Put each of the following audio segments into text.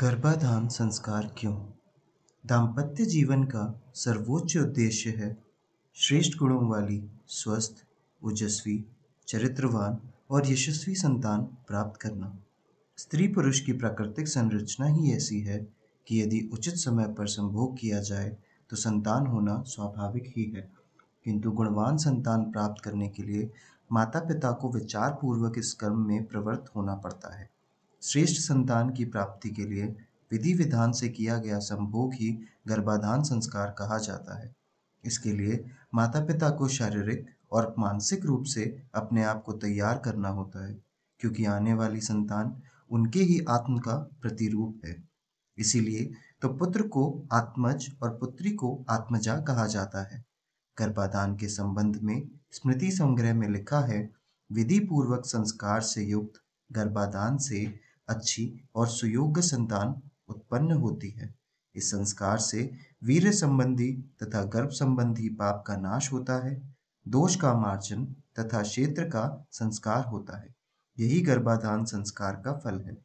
गर्भाधान संस्कार क्यों? दाम्पत्य जीवन का सर्वोच्च उद्देश्य है श्रेष्ठ गुणों वाली स्वस्थ, ओजस्वी, चरित्रवान और यशस्वी संतान प्राप्त करना। स्त्री पुरुष की प्राकृतिक संरचना ही ऐसी है कि यदि उचित समय पर संभोग किया जाए तो संतान होना स्वाभाविक ही है। किंतु गुणवान संतान प्राप्त करने के लिए माता पिता को विचार पूर्वक इस कर्म में प्रवृत्त होना पड़ता है। श्रेष्ठ संतान की प्राप्ति के लिए विधि विधान से किया गया संभोग ही गर्भाधान संस्कार कहा जाता है। इसके लिए माता पिता को शारीरिक और मानसिक रूप से अपने आप को तैयार करना होता है, क्योंकि आने वाली संतान उनके ही आत्म का प्रतिरूप है। इसीलिए तो पुत्र को आत्मज और पुत्री को आत्मजा कहा जाता है। गर्भाधान के संबंध में स्मृति संग्रह में लिखा है विधि पूर्वक संस्कार से युक्त गर्भाधान से अच्छी और सुयोग्य संतान उत्पन्न होती है। इस संस्कार से वीर संबंधी तथा गर्भ संबंधी पाप का नाश होता है, दोष का मार्जन तथा क्षेत्र का संस्कार होता है। यही गर्भाधान संस्कार का फल है।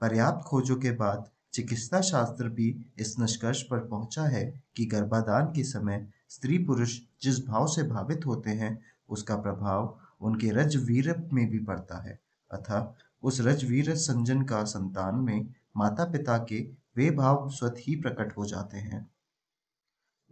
पर्याप्त खोजों के बाद चिकित्सा शास्त्र भी इस निष्कर्ष पर पहुँचा है कि गर्भाधान के समय स्त्री पुरुष जिस भाव से भावित होते हैं, उसका प्रभाव उनके रज वीर में भी पड़ता है। अतः उस रजवीर संजन का संतान में माता पिता के वे भाव स्वत ही प्रकट हो जाते हैं।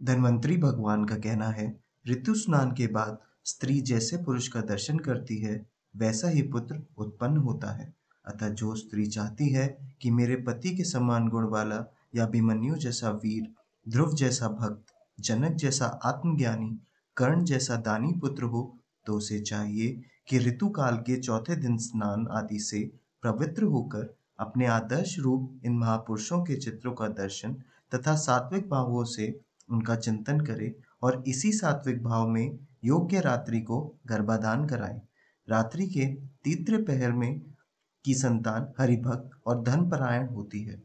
धन्वंतरी भगवान का कहना है, ऋतु स्नान के बाद स्त्री जैसे पुरुष का दर्शन करती है, वैसा ही पुत्र उत्पन्न होता है। अतः जो स्त्री चाहती है कि मेरे पति के समान गुण वाला या अभिमन्यु जैसा वीर, ध्रुव जैसा भक्त, जनक जैसा आत्मज्ञानी, कर्ण जैसा दानी पुत्र हो तो उसे चाहिए कि ऋतु काल के चौथे दिन स्नान आदि से पवित्र होकर अपने आदर्श रूप इन महापुरुषों के चित्रों का दर्शन तथा सात्विक भावों से उनका चिंतन करे और इसी सात्विक भाव में योग्य रात्रि को गर्भाधान कराए। रात्रि के तीसरे पहर में की संतान हरिभक्त और धनपरायण होती है।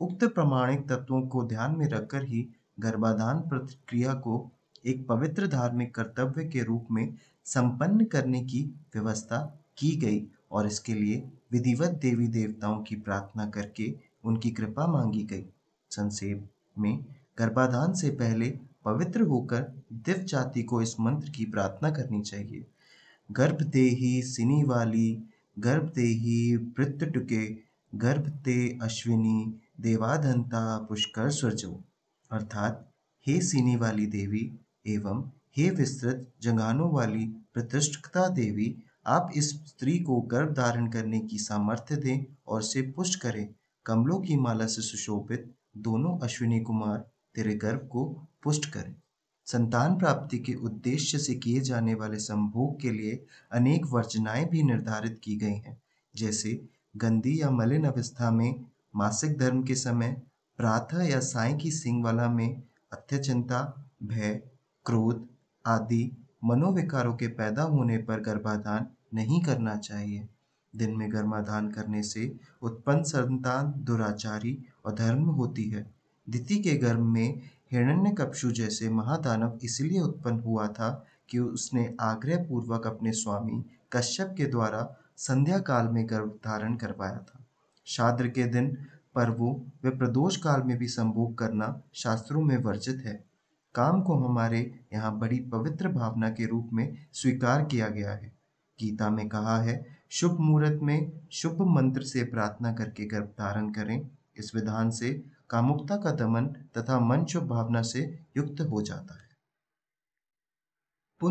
उक्त प्रमाणिक तत्वों को ध्यान में रखकर ही गर्भाधान प्रक्रिया को एक पवित्र धार्मिक कर्तव्य के रूप में संपन्न करने की व्यवस्था की गई और इसके लिए विधिवत देवी देवताओं की प्रार्थना करके उनकी कृपा मांगी गई। संक्षेप में, गर्भाधान से पहले पवित्र होकर दिव्य जाति को इस मंत्र की प्रार्थना करनी चाहिए। गर्भ देही सिनी वाली गर्भ देही वृत्त टुके गर्भ ते अश्विनी, देवाधंता पुष्कर स्वरजो। अर्थात, हे सीनी वाली देवी एवं हे विस्तृत जंगानों वाली प्रतिष्ठता देवी, आप इस स्त्री को गर्भ धारण करने की सामर्थ्य दें और उसे पुष्ट करें। कमलों की माला से सुशोभित दोनों अश्विनी कुमार तेरे गर्भ को पुष्ट करें। संतान प्राप्ति के उद्देश्य से किए जाने वाले संभोग के लिए अनेक वर्जनाएँ भी निर्धारित की गई हैं, जैसे गंदी या मलिन अवस्था में मासिक धर्म के समय, प्रातः या साय की सिंहवाला में अत्यचिंता, भय, क्रोध आदि मनोविकारों के पैदा होने पर गर्भाधान नहीं करना चाहिए। दिन में गर्भाधान करने से उत्पन्न संतान दुराचारी और धर्म होती है। दिति के गर्भ में हिरण्यकपशु जैसे महादानव इसलिए उत्पन्न हुआ था कि उसने आग्रह पूर्वक अपने स्वामी कश्यप के द्वारा संध्या काल में गर्भ धारण करवाया था। शाद्र के दिन पर्वों व प्रदोष काल में भी संभोग करना शास्त्रों में वर्जित है। काम को हमारे यहाँ बड़ी पवित्र भावना के रूप में स्वीकार किया गया है। गीता में कहा है, शुभ मुहूर्त में शुभ मंत्र से प्रार्थना करके गर्भ धारण करें। इस विधान से कामुकता का दमन तथा मन शुभ भावना से युक्त हो जाता है।